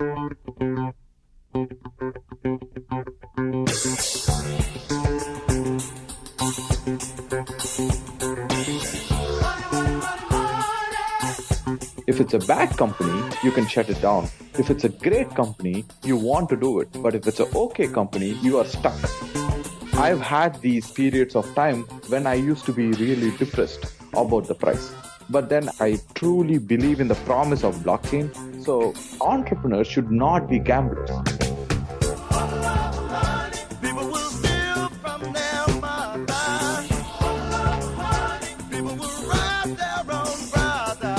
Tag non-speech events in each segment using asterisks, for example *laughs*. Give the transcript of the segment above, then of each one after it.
If it's a bad company, you can shut it down. If it's a great company, you want to do it. But if it's an okay company, you are stuck. I've had these periods of time when I used to be really depressed about the price. But then I truly believe in the promise of blockchain. So entrepreneurs should not be gamblers. People will steal from their mother. People will rob their own brother.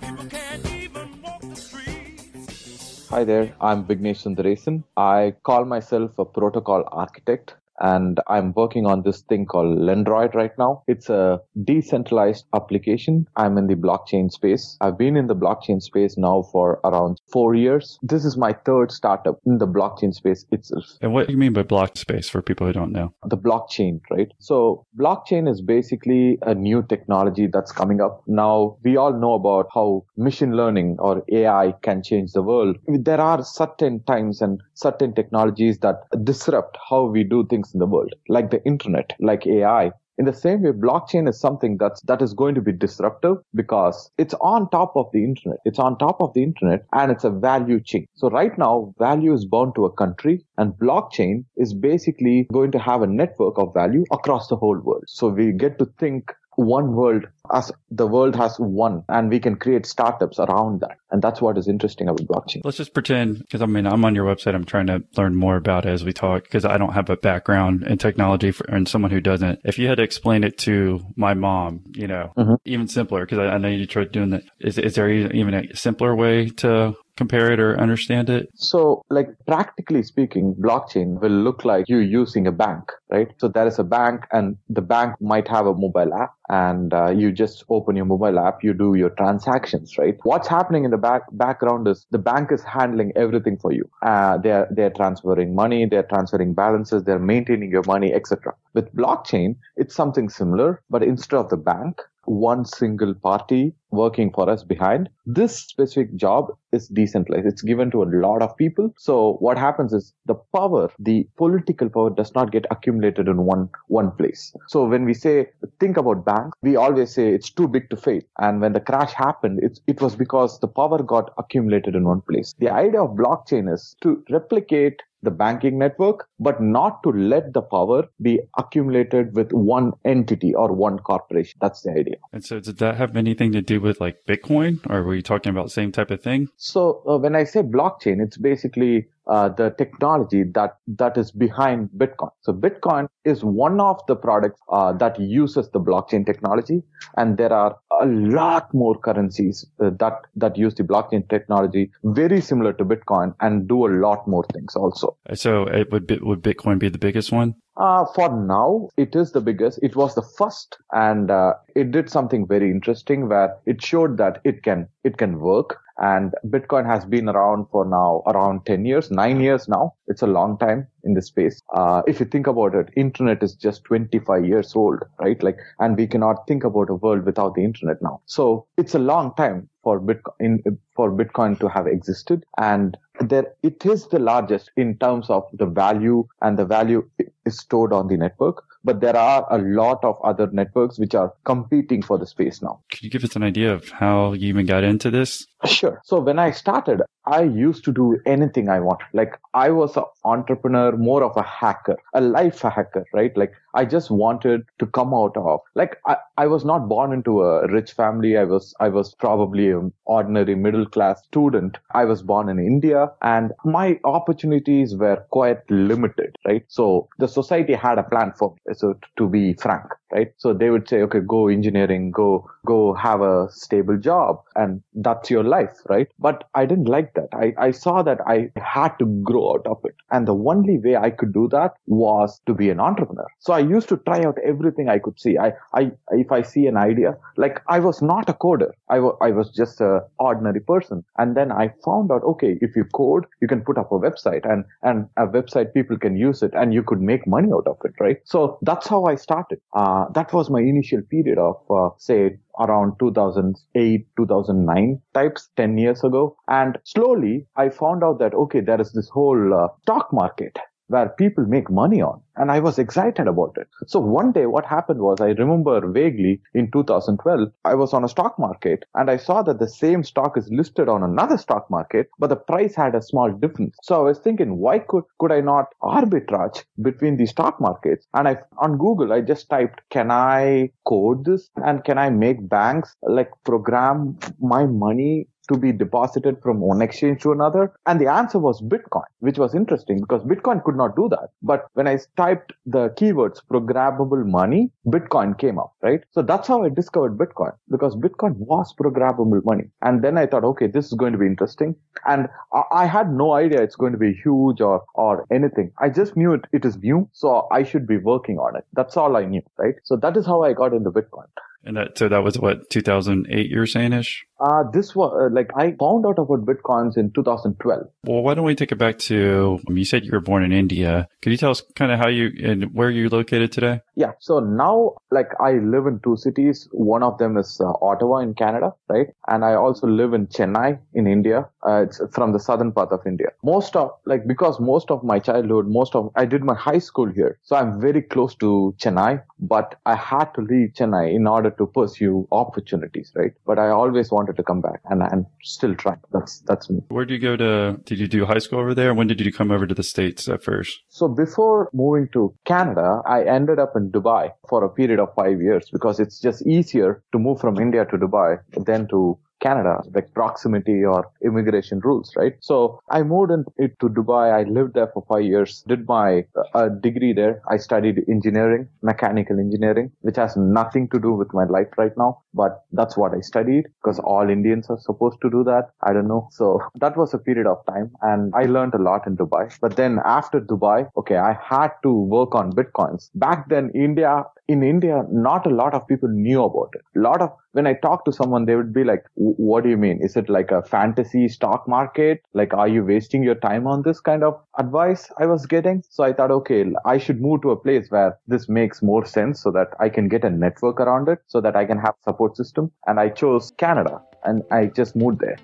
People can't even walk the streets. Hi there, I'm Vignesh Sundaresan. I call myself a protocol architect and I'm working on this thing called Lendroid right now. It's a decentralized application. I'm in the blockchain space. I've been in the blockchain space now for around four years. This is my third startup in the blockchain space itself. And what do you mean by block space for people who don't know? the blockchain, right? So blockchain is basically a new technology that's coming up. Now we all know about how machine learning or AI can change the world. There are certain times and certain technologies that disrupt how we do things in the world, like the internet, like AI. In the same way, blockchain is something that's, that is going to be disruptive because it's on top of the internet. It's on top of the internet and it's a value chain. So right now, value is bound to a country and blockchain is basically going to have a network of value across the whole world. So we get to think one world as the world has one and we can create startups around that. And that's what is interesting about blockchain. Let's just pretend, because I mean, I'm on your website. I'm trying to learn more about it as we talk, because I don't have a background in technology for, and someone who doesn't. If you had to explain it to my mom, you know, Mhm. even simpler, because I, I know you tried doing that. Is, is there even a simpler way to compare it or understand it? So, like practically speaking, blockchain will look like you using a bank, right? So there is a bank and the bank might have a mobile app and uh, you just open your mobile app, you do your transactions, right? What's happening in the back background is the bank is handling everything for you. Uh, they're, they're transferring money, they're transferring balances, they're maintaining your money, etc. With blockchain, it's something similar, but instead of the bank, one single party working for us behind. This specific job is decentralized. It's given to a lot of people. So what happens is the power, the political power does not get accumulated in one, one place. So when we say, think about banks, we always say it's too big to fail. And when the crash happened, it's, it was because the power got accumulated in one place. The idea of blockchain is to replicate the banking network, but not to let the power be accumulated with one entity or one corporation. That's the idea. And so did that have anything to do with like Bitcoin? Or were you talking about same type of thing? So uh, when I say blockchain, it's basically uh, the technology that that is behind Bitcoin. So Bitcoin is one of the products uh, that uses the blockchain technology, and there are a lot more currencies uh, that that use the blockchain technology, very similar to Bitcoin, and do a lot more things also. So it would, would Bitcoin be the biggest one? Uh, for now, it is the biggest. It was the first, and uh, it did something very interesting where it showed that it can it can work. And Bitcoin has been around for now around 10 years, nine years now. It's a long time in this space. Uh, if you think about it, internet is just 25 years old, right? Like, and we cannot think about a world without the internet now. So it's a long time for Bitcoin, in, for Bitcoin to have existed. And there, it is the largest in terms of the value and the value is stored on the network. But there are a lot of other networks which are competing for the space now. Could you give us an idea of how you even got into this? Sure. So when I started, I used to do anything I wanted. Like I was an entrepreneur, more of a hacker, a life hacker, right? Like I just wanted to come out of, like I, I was not born into a rich family. I was, I was probably an ordinary middle class student. I was born in India and my opportunities were quite limited, right? So the society had a plan for me. So to be frank, right? So they would say, okay, go engineering, go, go have a stable job and that's your life, right? But I didn't like that. I, I saw that I had to grow out of it. And the only way I could do that was to be an entrepreneur. So I used to try out everything I could see. I, I, if I see an idea, like I was not a coder. I wa- I was just a ordinary person. And then I found out, okay, if you code, you can put up a website and, and a website people can use it and you could make money out of it, right? So that's how I started. Uh, that was my initial period of, uh, say, around 2008, 2009 types, 10 years ago. And slowly I found out that, okay, there is this whole uh, stock market where people make money on. And I was excited about it. So one day what happened was I remember vaguely in 2012, I was on a stock market and I saw that the same stock is listed on another stock market, but the price had a small difference. So I was thinking, why could, could I not arbitrage between the stock markets? And I, on Google, I just typed, can I code this and can I make banks like program my money to be deposited from one exchange to another? And the answer was Bitcoin, which was interesting because Bitcoin could not do that. But when I typed the keywords programmable money, Bitcoin came up, right? So that's how I discovered Bitcoin because Bitcoin was programmable money. And then I thought, okay, this is going to be interesting. And I, had no idea it's going to be huge or, or anything. I just knew it, it is new. So I should be working on it. That's all I knew, right? So that is how I got into Bitcoin. And that, so that was what, 2008 you're saying ish? Uh, this was uh, like I found out about bitcoins in 2012. Well, why don't we take it back to, um, you said you were born in India. Could you tell us kind of how you and where you're located today? Yeah. So now, like I live in two cities. One of them is uh, Ottawa in Canada, right? And I also live in Chennai in India. Uh, it's from the southern part of India. Most of, like, because most of my childhood, most of, I did my high school here. So I'm very close to Chennai, but I had to leave Chennai in order to pursue opportunities, right? But I always wanted to come back and I'm still trying. That's, that's me. Where did you go to, did you do high school over there? When did you come over to the States at first? So before moving to Canada, I ended up in Dubai for a period of five years because it's just easier to move from India to Dubai than to Canada, like proximity or immigration rules, right? So I moved in, it to Dubai. I lived there for five years, did my uh, degree there. I studied engineering, mechanical engineering, which has nothing to do with my life right now, but that's what I studied because all Indians are supposed to do that. I don't know. So *laughs* that was a period of time and I learned a lot in Dubai. But then after Dubai, okay, I had to work on Bitcoins. Back then, India, in India, not a lot of people knew about it. A lot of, when I talk to someone, they would be like, what do you mean? Is it like a fantasy stock market? Like, are you wasting your time on this kind of advice I was getting? So I thought, okay, I should move to a place where this makes more sense so that I can get a network around it so that I can have support system. And I chose Canada and I just moved there.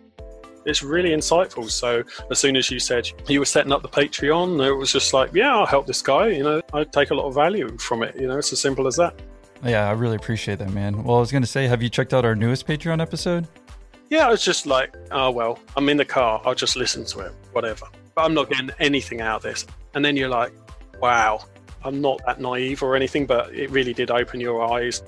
It's really insightful. So as soon as you said you were setting up the Patreon, it was just like, yeah, I'll help this guy. You know, I take a lot of value from it. You know, it's as simple as that. Yeah, I really appreciate that, man. Well, I was going to say, have you checked out our newest Patreon episode? Yeah, I was just like, oh, well, I'm in the car. I'll just listen to it, whatever. But I'm not getting anything out of this. And then you're like, wow, I'm not that naive or anything, but it really did open your eyes.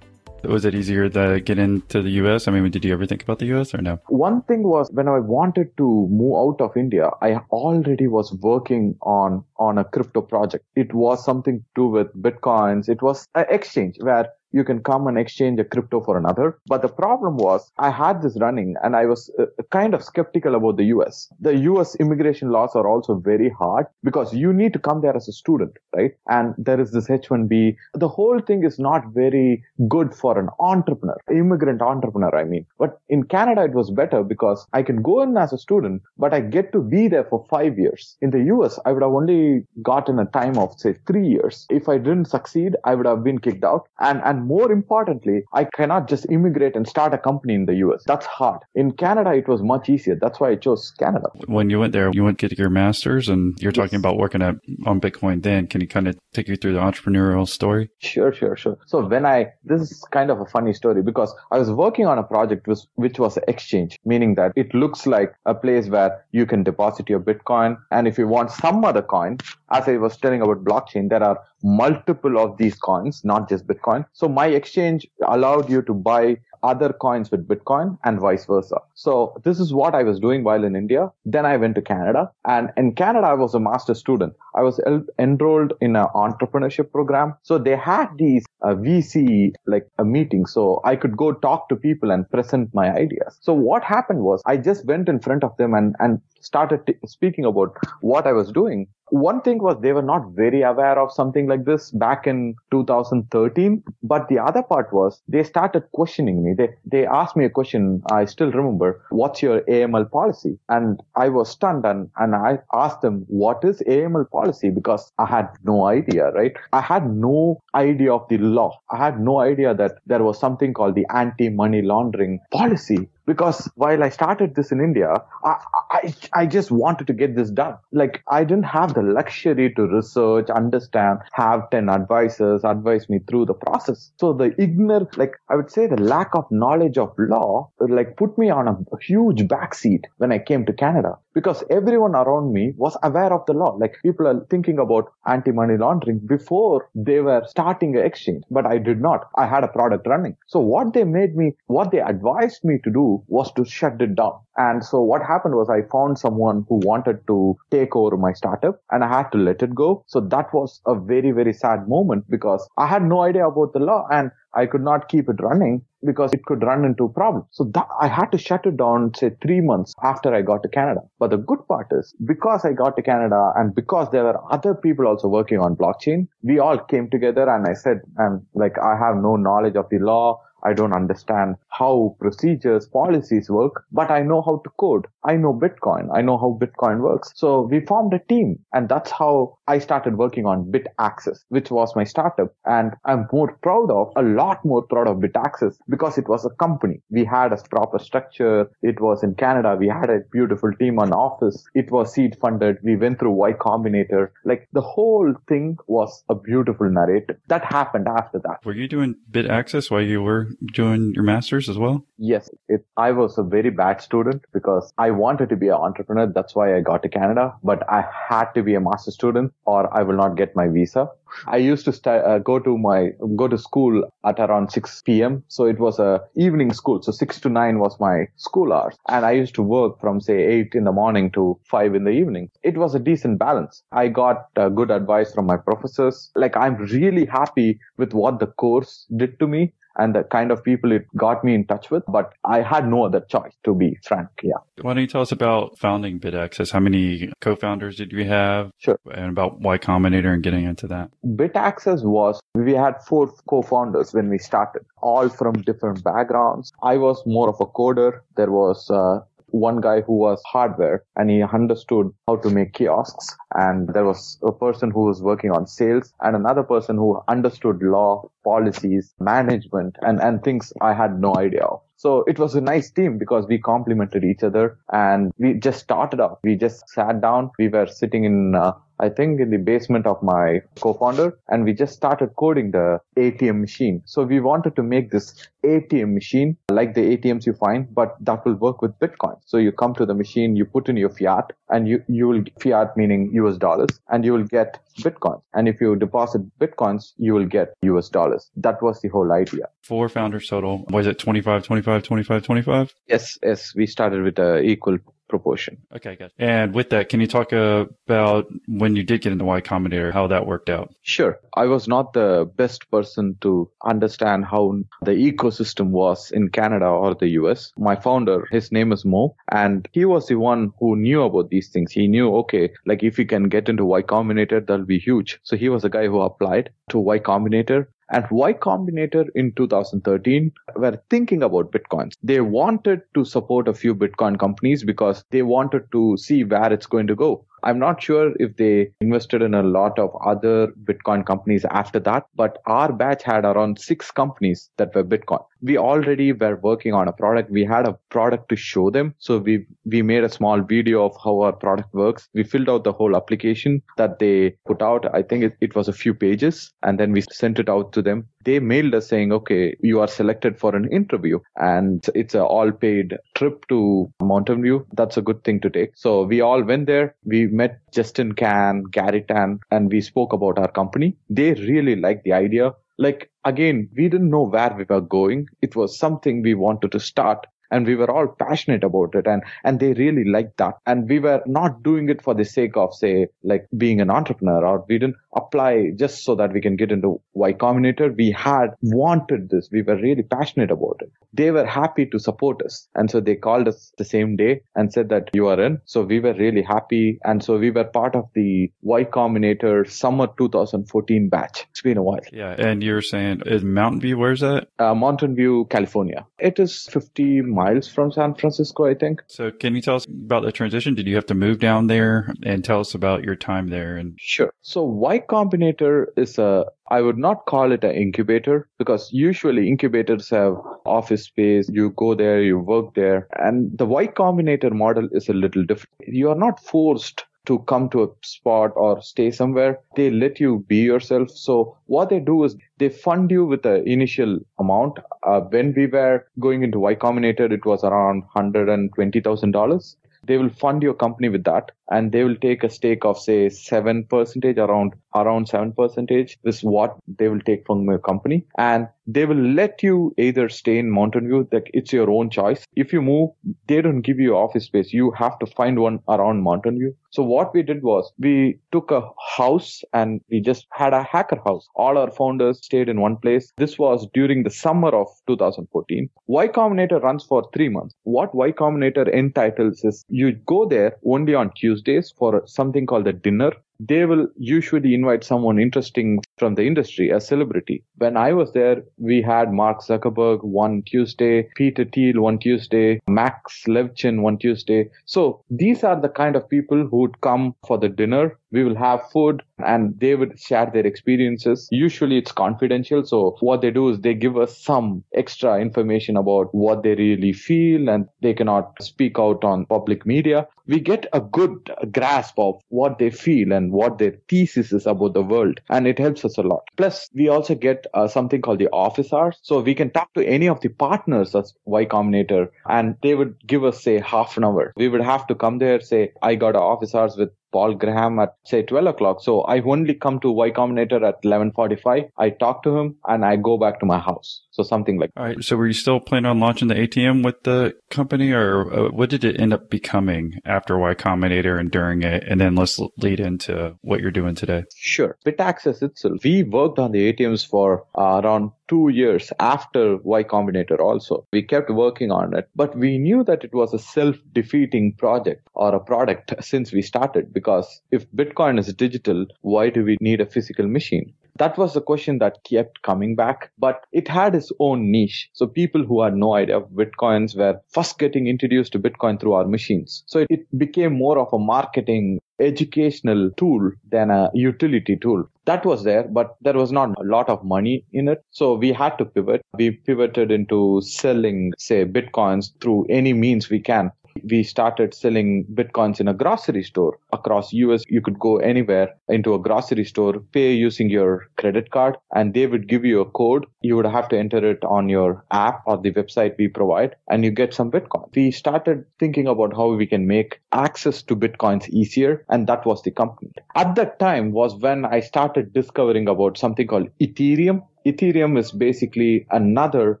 Was it easier to get into the US? I mean, did you ever think about the US or no? One thing was when I wanted to move out of India, I already was working on, on a crypto project. It was something to do with Bitcoins. It was an exchange where you can come and exchange a crypto for another. But the problem was I had this running and I was uh, kind of skeptical about the US. The US immigration laws are also very hard because you need to come there as a student, right? And there is this H1B. The whole thing is not very good for an entrepreneur, immigrant entrepreneur, I mean. But in Canada, it was better because I can go in as a student, but I get to be there for five years. In the US, I would have only gotten a time of say three years. If I didn't succeed, I would have been kicked out. And, and more importantly, I cannot just immigrate and start a company in the US. That's hard. In Canada, it was much easier. That's why I chose Canada. When you went there, you went to get your master's and you're talking Yes. about working at, on Bitcoin then. Can you kind of take you through the entrepreneurial story? Sure, sure, sure. So when I, this is kind of a funny story because I was working on a project which, which was an exchange, meaning that it looks like a place where you can deposit your Bitcoin. And if you want some other coin, as I was telling about blockchain, there are multiple of these coins, not just Bitcoin. So my exchange allowed you to buy other coins with Bitcoin and vice versa. So this is what I was doing while in India. Then I went to Canada and in Canada, I was a master student. I was enrolled in an entrepreneurship program. So they had these uh, VC like a meeting. So I could go talk to people and present my ideas. So what happened was I just went in front of them and, and started t- speaking about what I was doing. One thing was they were not very aware of something like this back in 2013. But the other part was they started questioning me. They, they asked me a question. I still remember, what's your AML policy? And I was stunned and, and I asked them, what is AML policy? Because I had no idea, right? I had no idea of the law. I had no idea that there was something called the anti-money laundering policy because while I started this in India, I, I, I just wanted to get this done. Like I didn't have the luxury to research, understand, have 10 advisors advise me through the process. So the ignorant, like I would say the lack of knowledge of law, like put me on a huge backseat when I came to Canada because everyone around me was aware of the law. Like people are thinking about anti-money laundering before they were starting an exchange, but I did not. I had a product running. So what they made me, what they advised me to do was to shut it down. And so what happened was I found someone who wanted to take over my startup and I had to let it go. So that was a very, very sad moment because I had no idea about the law and I could not keep it running because it could run into problems. So that I had to shut it down, say three months after I got to Canada. But the good part is because I got to Canada and because there were other people also working on blockchain, we all came together and I said, and like, I have no knowledge of the law. I don't understand how procedures, policies work, but I know how to code. I know Bitcoin. I know how Bitcoin works. So we formed a team and that's how I started working on BitAccess, which was my startup. And I'm more proud of, a lot more proud of BitAccess because it was a company. We had a proper structure. It was in Canada. We had a beautiful team on office. It was seed funded. We went through Y Combinator. Like the whole thing was a beautiful narrative that happened after that. Were you doing BitAccess while you were doing your master's as well? Yes, it, I was a very bad student because I wanted to be an entrepreneur. That's why I got to Canada, but I had to be a master student or I will not get my visa. I used to st- uh, go to my go to school at around 6 p.m. So it was a evening school. So 6 to 9 was my school hours, and I used to work from say 8 in the morning to 5 in the evening. It was a decent balance. I got uh, good advice from my professors. Like I'm really happy with what the course did to me and the kind of people it got me in touch with. But I had no other choice, to be frank. Yeah. Why don't you tell us about founding BitAccess? How many co-founders did we have? Sure. And about Y Combinator and getting into that. BitAccess was, we had four co-founders when we started, all from different backgrounds. I was more of a coder. There was, uh, one guy who was hardware and he understood how to make kiosks. And there was a person who was working on sales and another person who understood law, policies, management and, and things I had no idea of. So it was a nice team because we complemented each other and we just started off. We just sat down. We were sitting in, uh, I think in the basement of my co-founder and we just started coding the ATM machine. So we wanted to make this ATM machine like the ATMs you find, but that will work with Bitcoin. So you come to the machine, you put in your fiat and you, you will fiat meaning US dollars and you will get Bitcoin. And if you deposit Bitcoins, you will get US dollars. That was the whole idea. Four founders total. Was it 25, 25, 25, 25? Yes, yes, we started with a equal proportion. Okay, good. And with that, can you talk about when you did get into Y Combinator, how that worked out? Sure. I was not the best person to understand how the ecosystem was in Canada or the US. My founder, his name is Mo, and he was the one who knew about these things. He knew, okay, like if we can get into Y Combinator, that'll be huge. So he was the guy who applied to Y Combinator. And Y Combinator in 2013 were thinking about Bitcoins. They wanted to support a few Bitcoin companies because they wanted to see where it's going to go. I'm not sure if they invested in a lot of other Bitcoin companies after that, but our batch had around six companies that were Bitcoin. We already were working on a product. We had a product to show them. So we, we made a small video of how our product works. We filled out the whole application that they put out. I think it, it was a few pages and then we sent it out to them. They mailed us saying, okay, you are selected for an interview and it's a all paid trip to Mountain View. That's a good thing to take. So we all went there. We met Justin Kan, Garry Tan, and we spoke about our company. They really liked the idea. Like again, we didn't know where we were going. It was something we wanted to start and we were all passionate about it and and they really liked that and we were not doing it for the sake of say like being an entrepreneur or we didn't apply just so that we can get into y combinator we had wanted this we were really passionate about it they were happy to support us and so they called us the same day and said that you are in so we were really happy and so we were part of the y combinator summer 2014 batch it's been a while Yeah. And you're saying is Mountain View, where's that? uh, mountain view california it is 50 miles from san francisco i think So can you tell us about the transition? Did you have to move down there and tell us about your time there? And Sure. So Y Combinator is a, I would not call it an incubator because usually incubators have office space. You go there, you work there. And the Y Combinator model is a little different. You are not forced to come to a spot or stay somewhere. They let you be yourself. So what they do is they fund you with an initial amount. Uh, when we were going into Y Combinator, it was around $120,000 they will fund your company with that and they will take a stake of say 7 percentage around around 7 percentage is what they will take from your company. And they will let you either stay in mountain view like it's your own choice. If you move they don't give you office space. You have to find one around mountain view. So what we did was we took a house and we just had a hacker house. All our founders stayed in one place. This was during the summer of 2014 y combinator runs for 3 months. What y combinator entitles is you go there only on tuesdays for something called a dinner they will usually invite someone interesting from the industry, a celebrity. When I was there, we had Mark Zuckerberg one Tuesday, Peter Thiel one Tuesday, Max Levchin one Tuesday. So these are the kind of people who would come for the dinner. We will have food and they would share their experiences. Usually it's confidential. So what they do is they give us some extra information about what they really feel and they cannot speak out on public media. We get a good grasp of what they feel and what their thesis is about the world. And it helps us a lot. Plus, we also get uh, something called the office hours. So we can talk to any of the partners as Y Combinator and they would give us, say, half an hour. We would have to come there, say, I got office hours with Paul Graham at say 12 o'clock. So I only come to Y Combinator at 11:45. I talk to him and I go back to my house. So something like all right. So were you still planning on launching the ATM with the company or uh, what did it end up becoming after Y Combinator and during it? And then let's lead into what you're doing today. Sure. BitAccess itself, we worked on the ATMs for uh, around two years after Y Combinator also. We kept working on it, but we knew that it was a self-defeating project or a product since we started because if Bitcoin is digital, why do we need a physical machine? That was the question that kept coming back, but it had its own niche. So people who had no idea of Bitcoins were first getting introduced to Bitcoin through our machines. So it became more of a marketing educational tool than a utility tool. That was there, but there was not a lot of money in it. So we had to pivot. We pivoted into selling, say, Bitcoins through any means we can. We started selling Bitcoins in a grocery store across US. You could go anywhere into a grocery store, pay using your credit card, and they would give you a code. You would have to enter it on your app or the website we provide, and you get some Bitcoin. We started thinking about how we can make access to Bitcoins easier, and that was the company. At that time was when I started discovering about something called Ethereum. Ethereum is basically another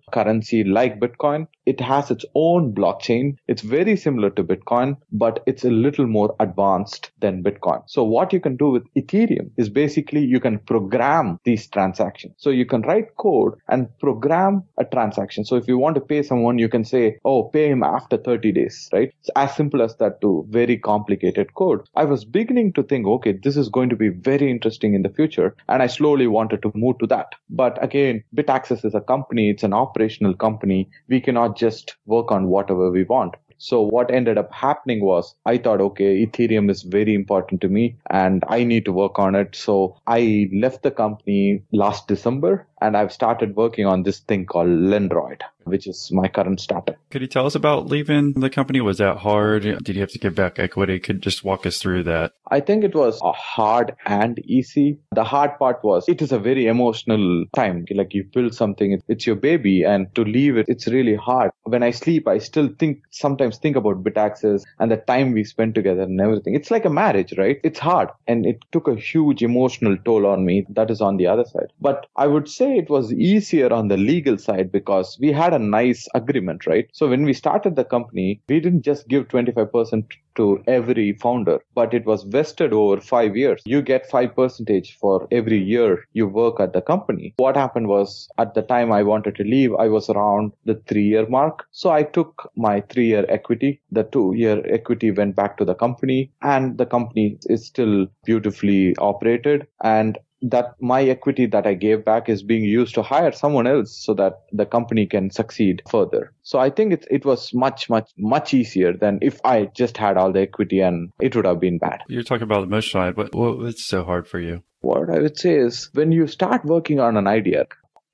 currency like Bitcoin. It has its own blockchain. It's very similar to Bitcoin, but it's a little more advanced than Bitcoin. So what you can do with Ethereum is basically you can program these transactions. So you can write code and program a transaction. So if you want to pay someone, you can say, oh, pay him after 30 days, right? It's as simple as that to very complicated code. I was beginning to think, okay, this is going to be very interesting in the future. And I slowly wanted to move to that. But again, BitAccess is a company. It's an operational company. We cannot just work on whatever we want. So what ended up happening was I thought, okay, Ethereum is very important to me and I need to work on it. So I left the company last December and I've started working on this thing called Lendroid, which is my current startup. Could you tell us about leaving the company? Was that hard? Did you have to give back equity? Could just walk us through that. I think it was a hard and easy. The hard part was it is a very emotional time. Like you build something, it's your baby and to leave it, it's really hard. When I sleep, I still think, sometimes think about BitAccess and the time we spent together and everything. It's like a marriage, right? It's hard and it took a huge emotional toll on me. That is on the other side. But I would say say it was easier on the legal side because we had a nice agreement, right? So when we started the company, we didn't just give 25% to every founder, but it was vested over five years. You get five percentage for every year you work at the company. What happened was at the time I wanted to leave, I was around the three year mark. So I took my three year equity. The two year equity went back to the company and the company is still beautifully operated. And that my equity that I gave back is being used to hire someone else so that the company can succeed further. So I think it, it was much, much, much easier than if I just had all the equity and it would have been bad. You're talking about the emotional side. What, what what's so hard for you? What I would say is when you start working on an idea,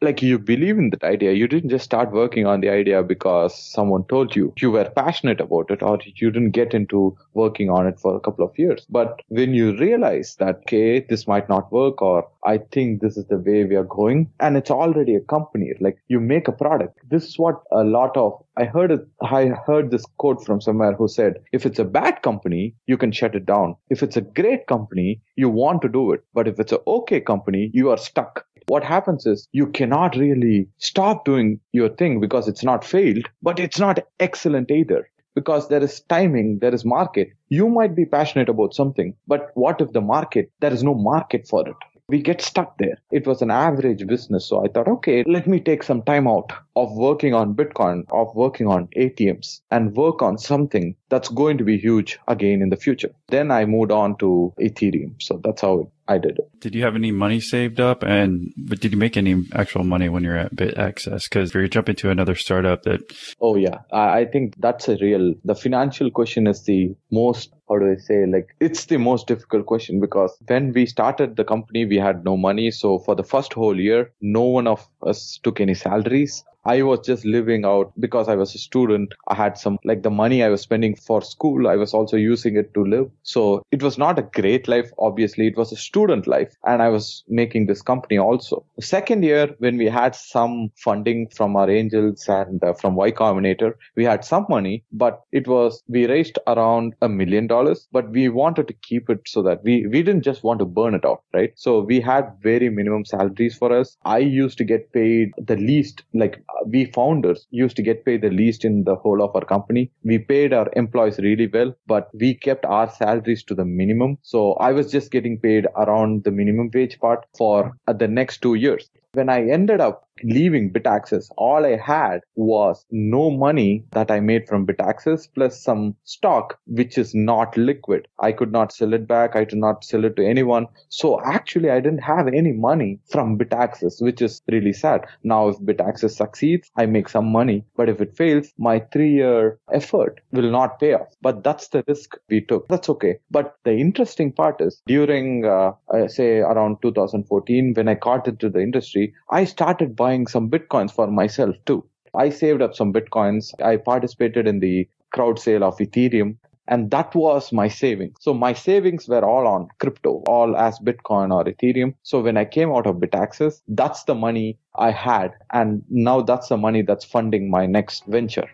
like you believe in that idea. You didn't just start working on the idea because someone told you. You were passionate about it or you didn't get into working on it for a couple of years. But when you realize that okay this might not work or i think this is the way we are going and it's already a company like you make a product. This is what a lot of I heard it, I heard this quote from somewhere who said, if it's a bad company, you can shut it down. If it's a great company, you want to do it. But if it's an okay company, you are stuck what happens is you cannot really stop doing your thing because it's not failed, but it's not excellent either because there is timing, there is market. You might be passionate about something, but what if the market, there is no market for it? We get stuck there. It was an average business. So I thought, okay, let me take some time out of working on Bitcoin, of working on ATMs and work on something that's going to be huge again in the future. Then I moved on to Ethereum. So that's how I did it. Did you have any money saved up? And but did you make any actual money when you're at BitAccess? Because if you're jumping to another startup that. Oh, yeah. I I think that's a real, the financial question is the most, how do I say, like, it's the most difficult question because when we started the company, we had no money. So for the first whole year, no one of us took any salaries. I was just living out because I was a student. I had some, like the money I was spending for school, I was also using it to live. So it was not a great life. Obviously, it was a student life and I was making this company also. Second year, when we had some funding from our angels and uh, from Y Combinator, we had some money, but it was, we raised around a million dollars, but we wanted to keep it so that we, we didn't just want to burn it out, right? So we had very minimum salaries for us. I used to get paid the least, like we founders used to get paid the least in the whole of our company. We paid our employees really well, but we kept our salaries to the minimum. So I was just getting paid around the minimum wage part for the next two years. When I ended up leaving BitAccess, all I had was no money that I made from BitAccess plus some stock, which is not liquid. I could not sell it back. I could not sell it to anyone. So actually, I didn't have any money from BitAccess, which is really sad. Now, if BitAccess succeeds, I make some money. But if it fails, my three year effort will not pay off. But that's the risk we took. That's okay. But the interesting part is during, uh, say, around 2014, when I got into the industry, I started buying some bitcoins for myself too. I saved up some bitcoins. I participated in the crowd sale of Ethereum and that was my savings. So my savings were all on crypto, all as Bitcoin or Ethereum. So when I came out of BitAccess, that's the money I had. And now that's the money that's funding my next venture.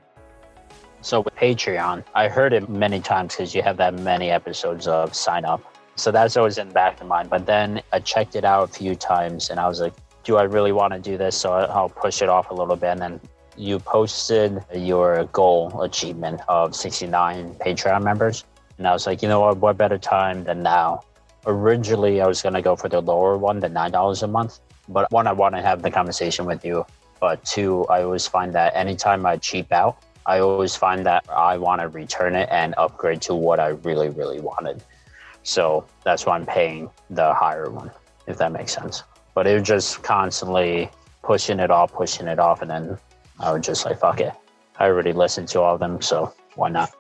So with Patreon, I heard it many times because you have that many episodes of sign up. So that's always in the back of mind. But then I checked it out a few times and I was like, do I really want to do this? So I'll push it off a little bit. And then you posted your goal achievement of 69 Patreon members. And I was like, you know what, what better time than now? Originally, I was going to go for the lower one, the $9 a month. But one, I want to have the conversation with you. But two, I always find that anytime I cheap out, I always find that I want to return it and upgrade to what I really, really wanted. So that's why I'm paying the higher one, if that makes sense. But it was just constantly pushing it off, pushing it off. And then I would just like, fuck it. I already listened to all of them. So why not?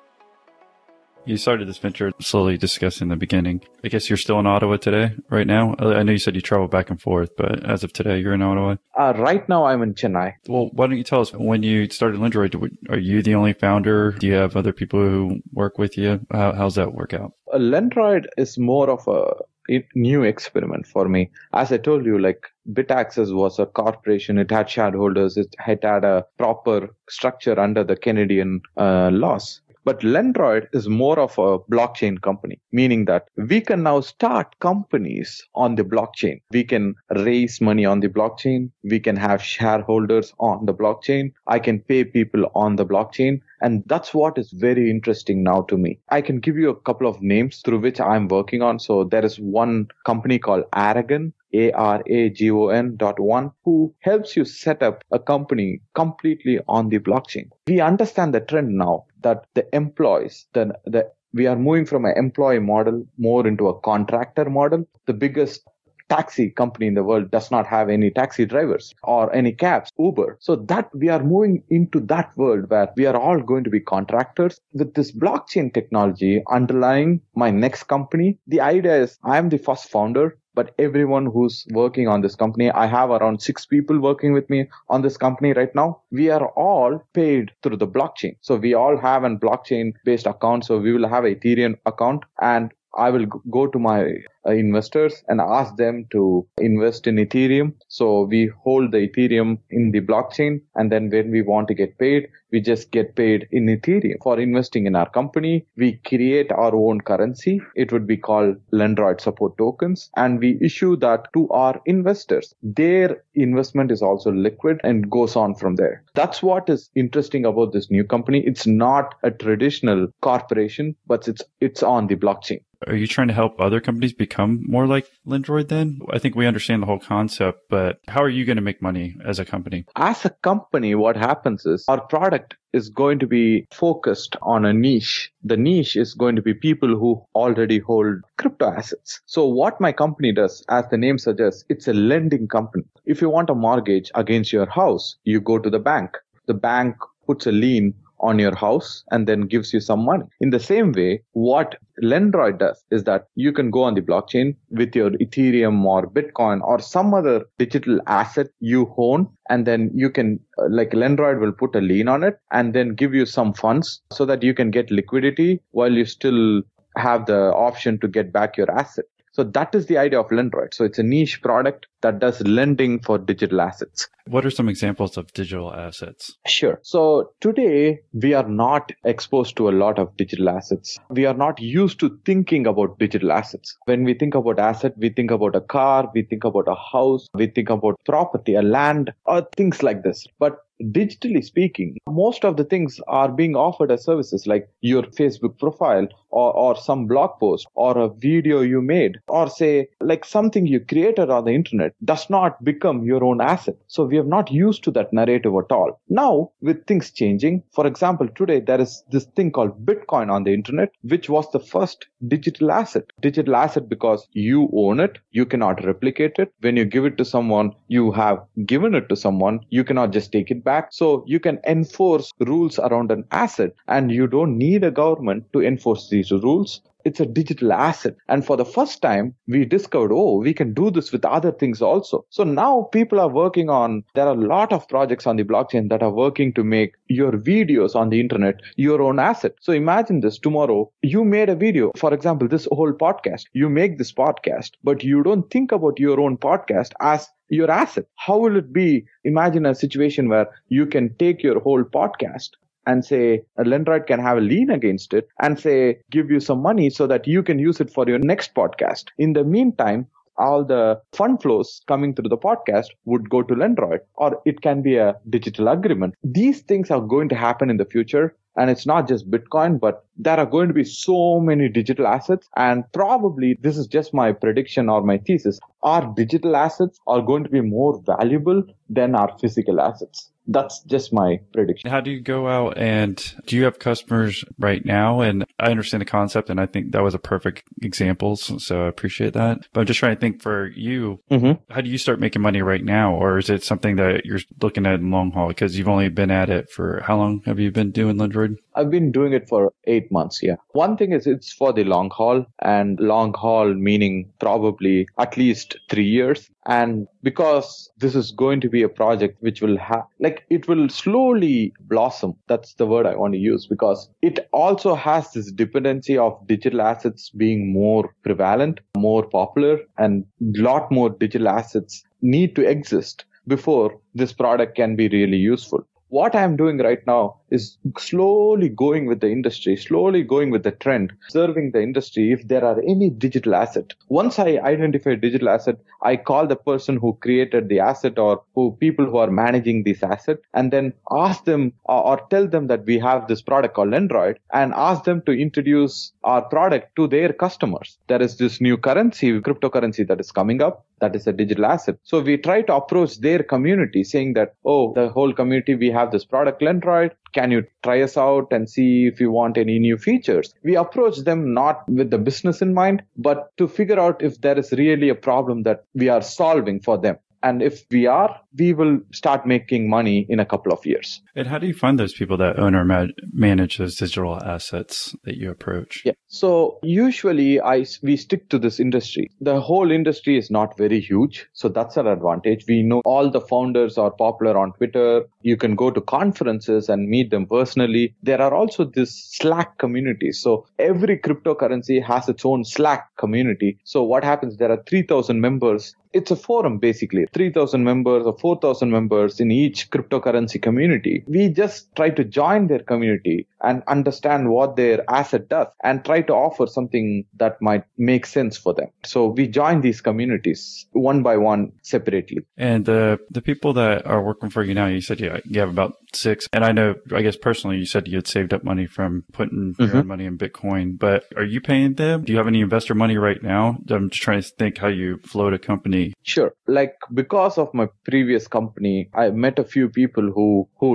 You started this venture slowly discussing in the beginning. I guess you're still in Ottawa today, right now. I know you said you travel back and forth, but as of today, you're in Ottawa. Uh, right now, I'm in Chennai. Well, why don't you tell us when you started Lendroid? Are you the only founder? Do you have other people who work with you? How, how's that work out? Uh, Lendroid is more of a a new experiment for me. As I told you, like BitAccess was a corporation. It had shareholders. It had had a proper structure under the Canadian uh, laws. But Lendroid is more of a blockchain company, meaning that we can now start companies on the blockchain. We can raise money on the blockchain. We can have shareholders on the blockchain. I can pay people on the blockchain. And that's what is very interesting now to me. I can give you a couple of names through which I'm working on. So there is one company called Aragon, A-R-A-G-O-N dot one, who helps you set up a company completely on the blockchain. We understand the trend now that the employees, the, the we are moving from an employee model more into a contractor model. The biggest taxi company in the world does not have any taxi drivers or any cabs, Uber. So that we are moving into that world where we are all going to be contractors with this blockchain technology underlying my next company. The idea is I am the first founder but everyone who's working on this company, I have around six people working with me on this company right now. We are all paid through the blockchain. So we all have a blockchain based account. So we will have a Ethereum account and I will go to my Uh, investors and ask them to invest in Ethereum. So we hold the Ethereum in the blockchain. And then when we want to get paid, we just get paid in Ethereum for investing in our company. We create our own currency. It would be called Lendroid support tokens and we issue that to our investors. Their investment is also liquid and goes on from there. That's what is interesting about this new company. It's not a traditional corporation, but it's, it's on the blockchain. Are you trying to help other companies become more like Lendroid then? I think we understand the whole concept, but how are you going to make money as a company? as a company, what happens is our product is going to be focused on a niche. The niche is going to be people who already hold crypto assets. So what my company does, as the name suggests, it's a lending company. If you want a mortgage against your house, you go to the bank. The bank puts a lien on your house and then gives you some money. In the same way, what Lendroid does is that you can go on the blockchain with your Ethereum or Bitcoin or some other digital asset you own. And then you can, uh, like Lendroid will put a lien on it and then give you some funds so that you can get liquidity while you still have the option to get back your asset. So that is the idea of Lendroid. So it's a niche product that does lending for digital assets. What are some examples of digital assets? Sure. So today we are not exposed to a lot of digital assets. We are not used to thinking about digital assets. When we think about asset, we think about a car, we think about a house, we think about property, a land, or things like this. But digitally speaking, most of the things are being offered as services like your Facebook profile or, or some blog post or a video you made or say like something you created on the internet does not become your own asset. So we have not used to that narrative at all. Now with things changing, for example, today there is this thing called Bitcoin on the internet, which was the first digital asset. Digital asset because you own it. You cannot replicate it. When you give it to someone, you have given it to someone. You cannot just take it back. So you can enforce rules around an asset and you don't need a government to enforce these rules. It's a digital asset. And for the first time, we discovered, oh, we can do this with other things also. So now people are working on, there are a lot of projects on the blockchain that are working to make your videos on the internet your own asset. So imagine this tomorrow, you made a video. For example, this whole podcast, you make this podcast, but you don't think about your own podcast as your asset. How will it be? Imagine a situation where you can take your whole podcast and say a Lendroid can have a lien against it and say give you some money so that you can use it for your next podcast. In the meantime, all the fund flows coming through the podcast would go to Lendroid or it can be a digital agreement. These things are going to happen in the future. And it's not just Bitcoin, but there are going to be so many digital assets. And probably this is just my prediction or my thesis. Our digital assets are going to be more valuable than our physical assets. That's just my prediction. How do you go out and do you have customers right now? And I understand the concept and I think that was a perfect example. So, so I appreciate that. But I'm just trying to think for you, Mm-hmm. how do you start making money right now? Or is it something that you're looking at in long haul? Because you've only been at it for how long have you been doing Lendroid? I've been doing it for eight months. Yeah. One thing is it's for the long haul and long haul meaning probably at least three years. And because this is going to be a project which will have, like, it will slowly blossom. That's the word I want to use because it also has this dependency of digital assets being more prevalent, more popular, and a lot more digital assets need to exist before this product can be really useful. What I'm doing right now is slowly going with the industry, slowly going with the trend, serving the industry if there are any digital asset. Once I identify digital asset, I call the person who created the asset or who people who are managing this asset and then ask them or, tell them that we have this product called Lendroid and ask them to introduce our product to their customers. There is this new currency, cryptocurrency that is coming up. That is a digital asset. So we try to approach their community saying that, oh, the whole community, we have this product Lendroid. Can you try us out and see if you want any new features? We approach them not with the business in mind, but to figure out if there is really a problem that we are solving for them. And if we are, we will start making money in a couple of years. And how do you find those people that own or ma- manage those digital assets that you approach? Yeah. So usually I, we stick to this industry. The whole industry is not very huge. So that's an advantage. We know all the founders are popular on Twitter. You can go to conferences and meet them personally. There are also this Slack community. So every cryptocurrency has its own Slack community. So what happens? There are 3000 members it's a forum basically 3000 members or 4000 members in each cryptocurrency community we just try to join their community and understand what their asset does and try to offer something that might make sense for them so we join these communities one by one separately And the the people that are working for you now, you said you, you have about six. And I know, I guess personally, you said you had saved up money from putting your Mhm. own money in Bitcoin. But are you paying them? Do you have any investor money right now? I'm just trying to think how you float a company. Sure. Like because of my previous company, I met a few people who who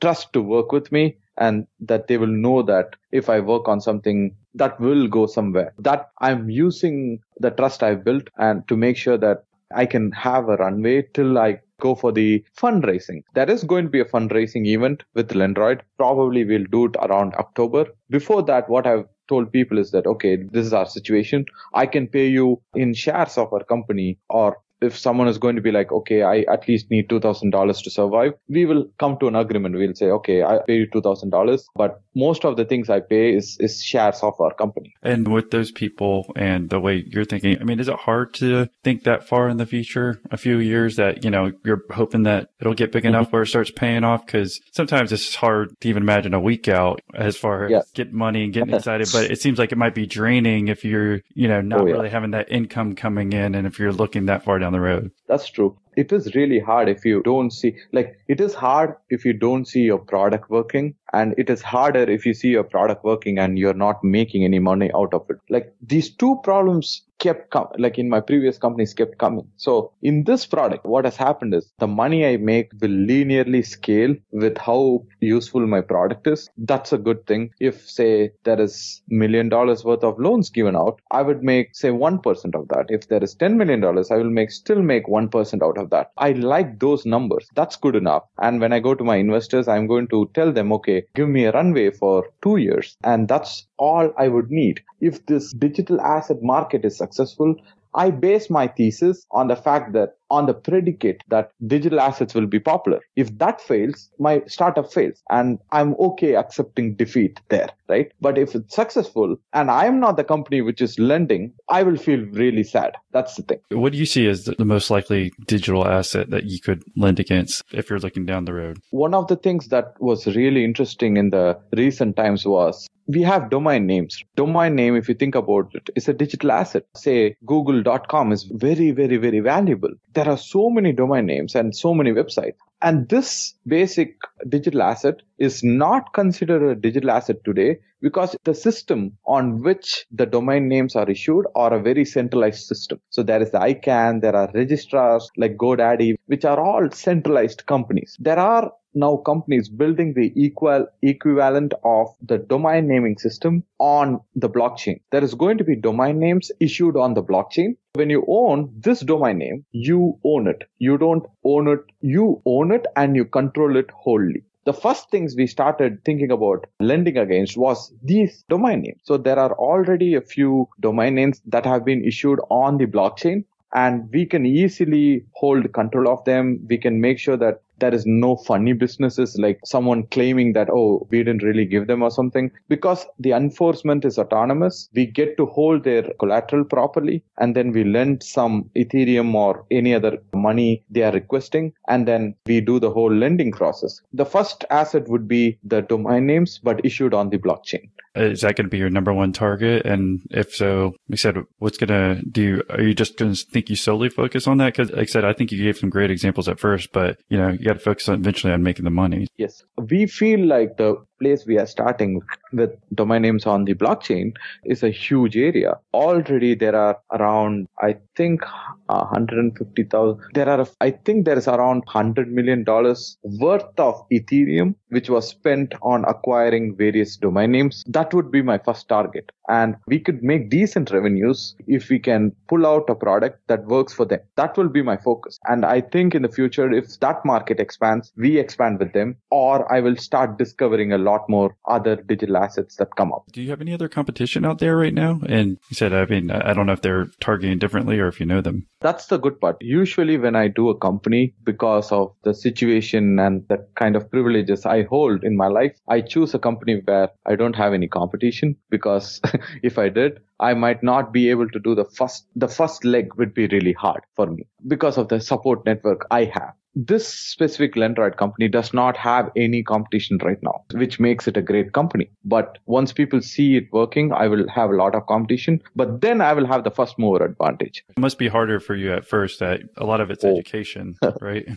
trust to work with me and that they will know that if I work on something that will go somewhere. That I'm using the trust I've built and to make sure that I can have a runway till I go for the fundraising. There is going to be a fundraising event with Lendroid. Probably we'll do it around October. Before that, what I've told people is that, okay, this is our situation. I can pay you in shares of our company or if someone is going to be like, okay, I at least need $2,000 to survive, we will come to an agreement. We'll say, okay, I pay you $2,000, but most of the things I pay is, is shares of our company. And with those people and the way you're thinking, I mean, is it hard to think that far in the future? A few years that, you know, you're hoping that it'll get big mm-hmm. enough where it starts paying off? Cause sometimes it's hard to even imagine a week out as far as Yes. getting money and getting *laughs* excited, but it seems like it might be draining if you're, you know, not Oh, yeah. really having that income coming in and if you're looking that far down the road. That's true. It is really hard if you don't see, like, it is hard if you don't see your product working. And it is harder if you see your product working and you're not making any money out of it. Like, these two problems kept com- like in my previous companies kept coming. So in this product, what has happened is the money I make will linearly scale with how useful my product is. That's a good thing. If say there is million dollars worth of loans given out, I would make say 1% of that. If there is 10 million dollars, I will make still make 1% out of that. I like those numbers. That's good enough. And when I go to my investors, I'm going to tell them, okay, give me a runway for two years. And that's all I would need. If this digital asset market is successful, I base my thesis on the fact that on the predicate that digital assets will be popular. If that fails, my startup fails and I'm okay accepting defeat there, right? But if it's successful and I'm not the company which is lending, I will feel really sad. That's the thing. What do you see as the the most likely digital asset that you could lend against if you're looking down the road? One of the things that was really interesting in the recent times was we have domain names. Domain name, if you think about it, is a digital asset. Say google.com is very, very, very valuable. There are so many domain names and so many websites. And this basic digital asset is not considered a digital asset today because the system on which the domain names are issued are a very centralized system. So there is the ICANN, there are registrars like GoDaddy, which are all centralized companies. There are now companies building the equal equivalent of the domain naming system on the blockchain. There is going to be domain names issued on the blockchain. When you own this domain name, you own it. You don't own it. You own it and you control it wholly. The first things we started thinking about lending against was these domain names. So there are already a few domain names that have been issued on the blockchain and we can easily hold control of them. We can make sure that there is no funny businesses like someone claiming that, oh, we didn't really give them or something. Because the enforcement is autonomous, we get to hold their collateral properly and then we lend some Ethereum or any other money they are requesting. And then we do the whole lending process. The first asset would be the domain names, but issued on the blockchain. Is that going to be your number one target? And if so, you said, what's going to do? Are you just going to think you solely focus on that? Cause like I said, I think you gave some great examples at first, but you know, you got to focus on eventually on making the money. Yes. We feel like the place we are starting with domain names on the blockchain is a huge area. Already there are around, I think, 150,000. There are, I think there is around 100 million dollars worth of Ethereum, which was spent on acquiring various domain names. That would be my first target. And we could make decent revenues if we can pull out a product that works for them. That will be my focus. And I think in the future, if that market expands, we expand with them, or I will start discovering a lot more other digital assets that come up. Do you have any other competition out there right now? And you said, I mean, I don't know if they're targeting differently or if you know them. That's the good part. Usually when I do a company, because of the situation and the kind of privileges I hold in my life, I choose a company where I don't have any competition because *laughs* if I did, I might not be able to do the first, the first leg would be really hard for me because of the support network I have. This specific Lendroid company does not have any competition right now, which makes it a great company. But once people see it working, I will have a lot of competition, but then I will have the first mover advantage. It must be harder for you at first that a lot of it's Oh. education, *laughs* right?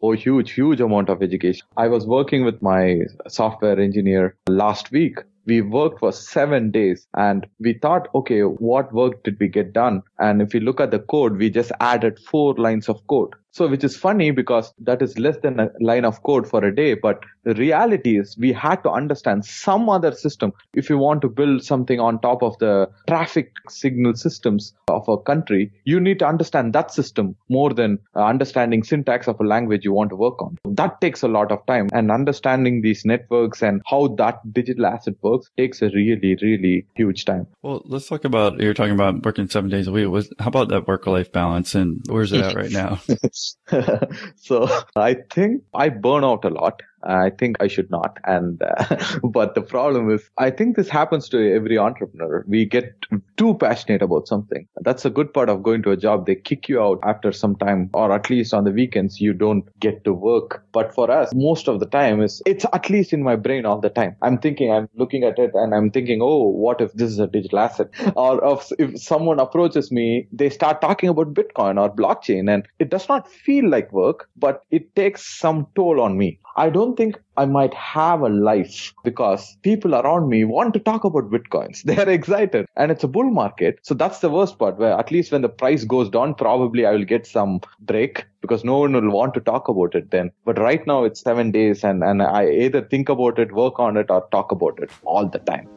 Oh, huge, huge amount of education. I was working with my software engineer last week. We worked for seven days and we thought, okay, what work did we get done? And if you look at the code, we just added four lines of code. So, which is funny because that is less than a line of code for a day. But the reality is we had to understand some other system. If you want to build something on top of the traffic signal systems of a country, you need to understand that system more than uh, understanding syntax of a language you want to work on. That takes a lot of time and understanding these networks and how that digital asset works takes a really, really huge time. Well, let's talk about, you're talking about working seven days a week. Was, how about that work life balance and where's it at right now? *laughs* *laughs* so I think I burn out a lot. I think I should not. And, uh, *laughs* but the problem is, I think this happens to every entrepreneur. We get too passionate about something. That's a good part of going to a job. They kick you out after some time, or at least on the weekends, you don't get to work. But for us, most of the time is, it's at least in my brain all the time. I'm thinking, I'm looking at it and I'm thinking, oh, what if this is a digital asset? *laughs* Or if someone approaches me, they start talking about Bitcoin or blockchain and it does not feel like work, but it takes some toll on me. I don't think I might have a life because people around me want to talk about bitcoins. *laughs* They are excited and it's a bull market. So that's the worst part where at least when the price goes down, probably I will get some break because no one will want to talk about it then. But right now it's seven days and, and I either think about it, work on it or talk about it all the time.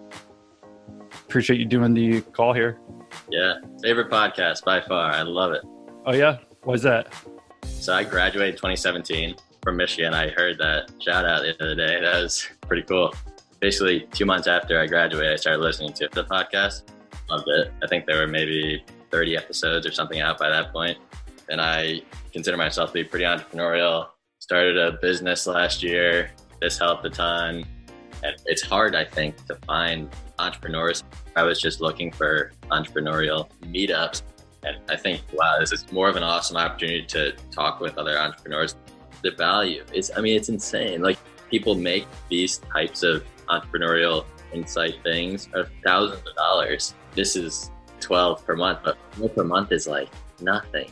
Appreciate you doing the call here. Yeah, favorite podcast by far. I love it. Oh yeah. Why's that? So I graduated 2017 from Michigan. I heard that shout out the other day. That was pretty cool. Basically, two months after I graduated, I started listening to the podcast. Loved it. I think there were maybe 30 episodes or something out by that point. And I consider myself to be pretty entrepreneurial. Started a business last year. This helped a ton. And it's hard, I think, to find entrepreneurs. I was just looking for entrepreneurial meetups. And I think, wow, this is more of an awesome opportunity to talk with other entrepreneurs. The value It's I mean, it's insane. Like people make these types of entrepreneurial insight things of thousands of dollars. This is 12 per month, but 12 per month is like nothing.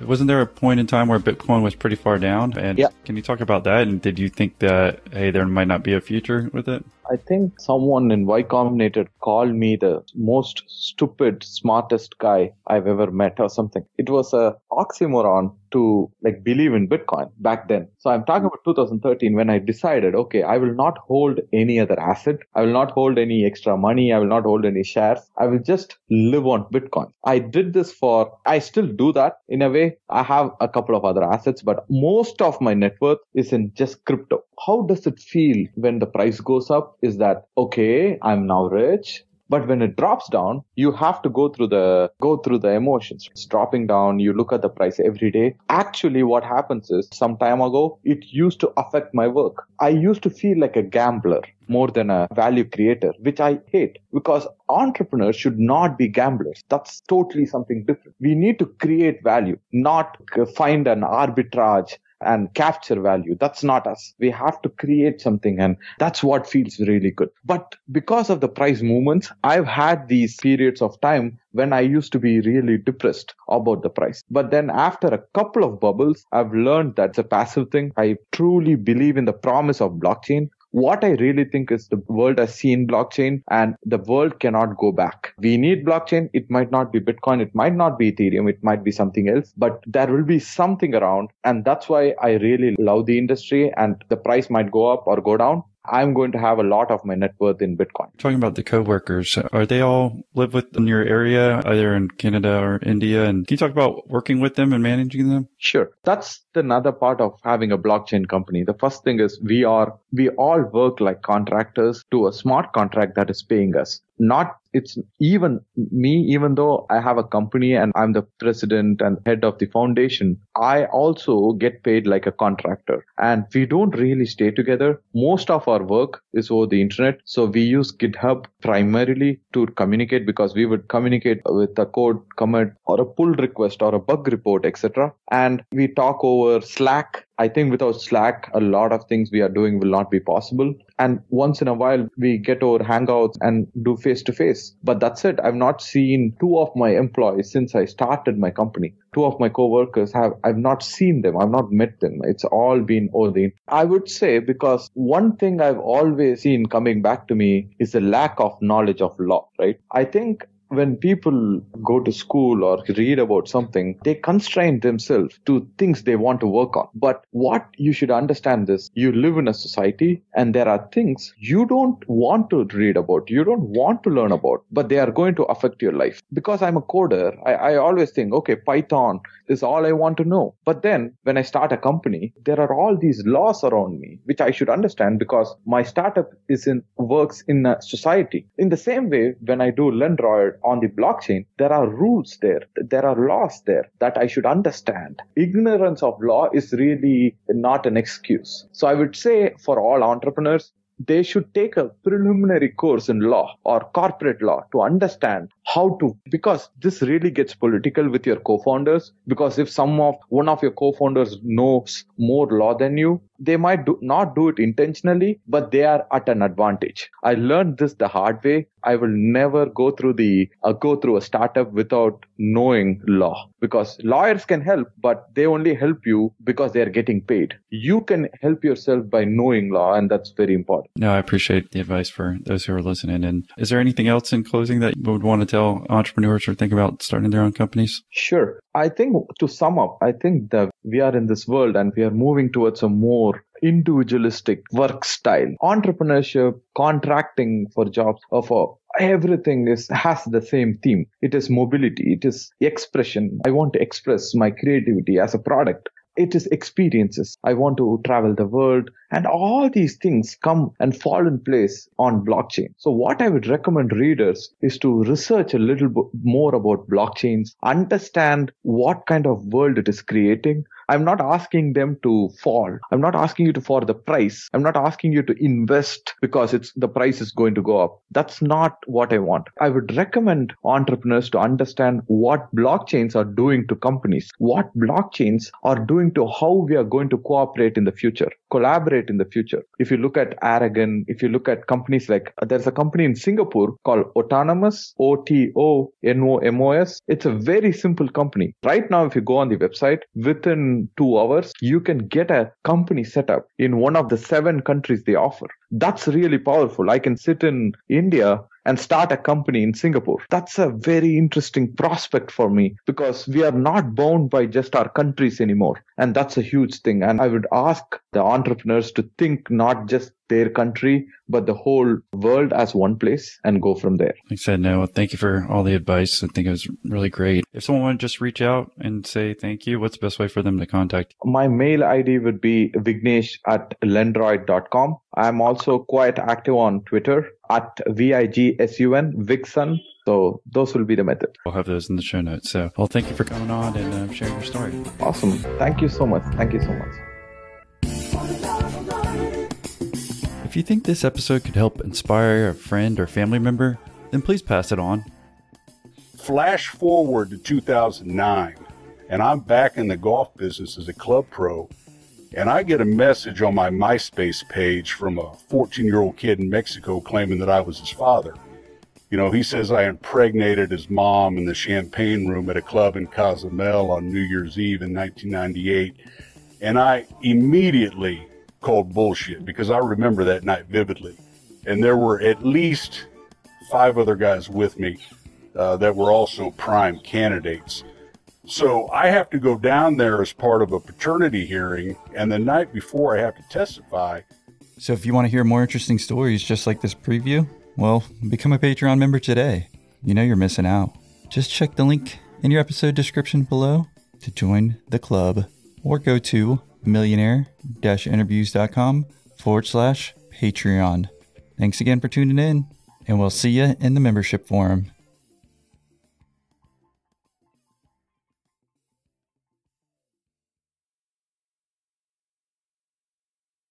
Wasn't there a point in time where Bitcoin was pretty far down? And Yeah. can you talk about that? And did you think that, hey, there might not be a future with it? I think someone in Y Combinator called me the most stupid, smartest guy I've ever met or something. It was a oxymoron to like believe in Bitcoin back then. So I'm talking about 2013 when I decided, okay, I will not hold any other asset. I will not hold any extra money. I will not hold any shares. I will just live on Bitcoin. I did this for, I still do that in a way. I have a couple of other assets, but most of my net worth is in just crypto. How does it feel when the price goes up? Is that, okay, I'm now rich, But when it drops down, you have to go through the go through the emotions. It's dropping down. You look at the price every day. Actually, what happens is some time ago, it used to affect my work. I used to feel like a gambler more than a value creator, which I hate because entrepreneurs should not be gamblers. That's totally something different. We need to create value, not find an arbitrage and capture value. That's not us. We have to create something and that's what feels really good. But because of the price movements, I've had these periods of time when I used to be really depressed about the price. But then after a couple of bubbles, I've learned that's a passive thing. I truly believe in the promise of blockchain what I really think is the world has seen blockchain and the world cannot go back. We need blockchain. It might not be Bitcoin. It might not be Ethereum. It might be something else, but there will be something around. And that's why I really love the industry and the price might go up or go down. I'm going to have a lot of my net worth in Bitcoin. Talking about the coworkers, are they all live within your area, either in Canada or India? And can you talk about working with them and managing them? Sure. That's another part of having a blockchain company. The first thing is we are, we all work like contractors to a smart contract that is paying us. Not it's even me, even though I have a company and I'm the president and head of the foundation, I also get paid like a contractor. And we don't really stay together. Most of our work is over the internet. So we use GitHub primarily to communicate because we would communicate with a code commit or a pull request or a bug report, etc. And we talk over Slack I think without Slack, a lot of things we are doing will not be possible. And once in a while, we get over Hangouts and do face to face. But that's it. I've not seen two of my employees since I started my company. Two of my coworkers have, I've not seen them. I've not met them. It's all been over the, I would say because one thing I've always seen coming back to me is the lack of knowledge of law, right? I think when people go to school or read about something, they constrain themselves to things they want to work on. But what you should understand is you live in a society and there are things you don't want to read about, you don't want to learn about, but they are going to affect your life. Because I'm a coder, I, I always think, okay, Python is all I want to know. But then when I start a company, there are all these laws around me, which I should understand because my startup is in works in a society. In the same way, when I do Lendroid on the blockchain, there are rules there. There are laws there that I should understand. Ignorance of law is really not an excuse. So I would say for all entrepreneurs, they should take a preliminary course in law or corporate law to understand how to because this really gets political with your co-founders because if some of one of your co-founders knows more law than you they might do, not do it intentionally but they are at an advantage i learned this the hard way i will never go through the uh, go through a startup without knowing law because lawyers can help but they only help you because they are getting paid you can help yourself by knowing law and that's very important No, I appreciate the advice for those who are listening. And is there anything else in closing that you would want to tell entrepreneurs or think about starting their own companies? Sure. I think to sum up, I think that we are in this world and we are moving towards a more individualistic work style. Entrepreneurship, contracting for jobs, or for everything is has the same theme. It is mobility. It is expression. I want to express my creativity as a product. It is experiences. I want to travel the world and all these things come and fall in place on blockchain. So what I would recommend readers is to research a little bit more about blockchains, understand what kind of world it is creating. I'm not asking them to fall. I'm not asking you to for the price. I'm not asking you to invest because it's the price is going to go up. That's not what I want. I would recommend entrepreneurs to understand what blockchains are doing to companies, what blockchains are doing to how we are going to cooperate in the future, collaborate in the future. If you look at Aragon, if you look at companies like there's a company in Singapore called Otonomos, O T O N O M O S. It's a very simple company. Right now, if you go on the website, within two hours, you can get a company set up in one of the seven countries they offer. That's really powerful. I can sit in India and start a company in Singapore. That's a very interesting prospect for me because we are not bound by just our countries anymore. And that's a huge thing. And I would ask the entrepreneurs to think not just their country, but the whole world as one place and go from there. Like I said, no, thank you for all the advice. I think it was really great. If someone wanted to just reach out and say thank you, what's the best way for them to contact? My mail ID would be vignesh at lendroid.com. I'm also quite active on Twitter. at V-I-G-S-U-N, Vixen. So those will be the method. We'll have those in the show notes. So, well, thank you for coming on and uh, sharing your story. Awesome. Thank you so much. Thank you so much. If you think this episode could help inspire a friend or family member, then please pass it on. Flash forward to 2009, and I'm back in the golf business as a club pro, and I get a message on my MySpace page from a 14 year old kid in Mexico claiming that I was his father. You know, he says I impregnated his mom in the champagne room at a club in Cozumel on New Year's Eve in 1998. And I immediately called bullshit because I remember that night vividly. And there were at least five other guys with me uh, that were also prime candidates. So I have to go down there as part of a paternity hearing. And the night before I have to testify, So, if you want to hear more interesting stories just like this preview, well, become a Patreon member today. You know you're missing out. Just check the link in your episode description below to join the club or go to millionaire interviews.com forward slash Patreon. Thanks again for tuning in, and we'll see you in the membership forum.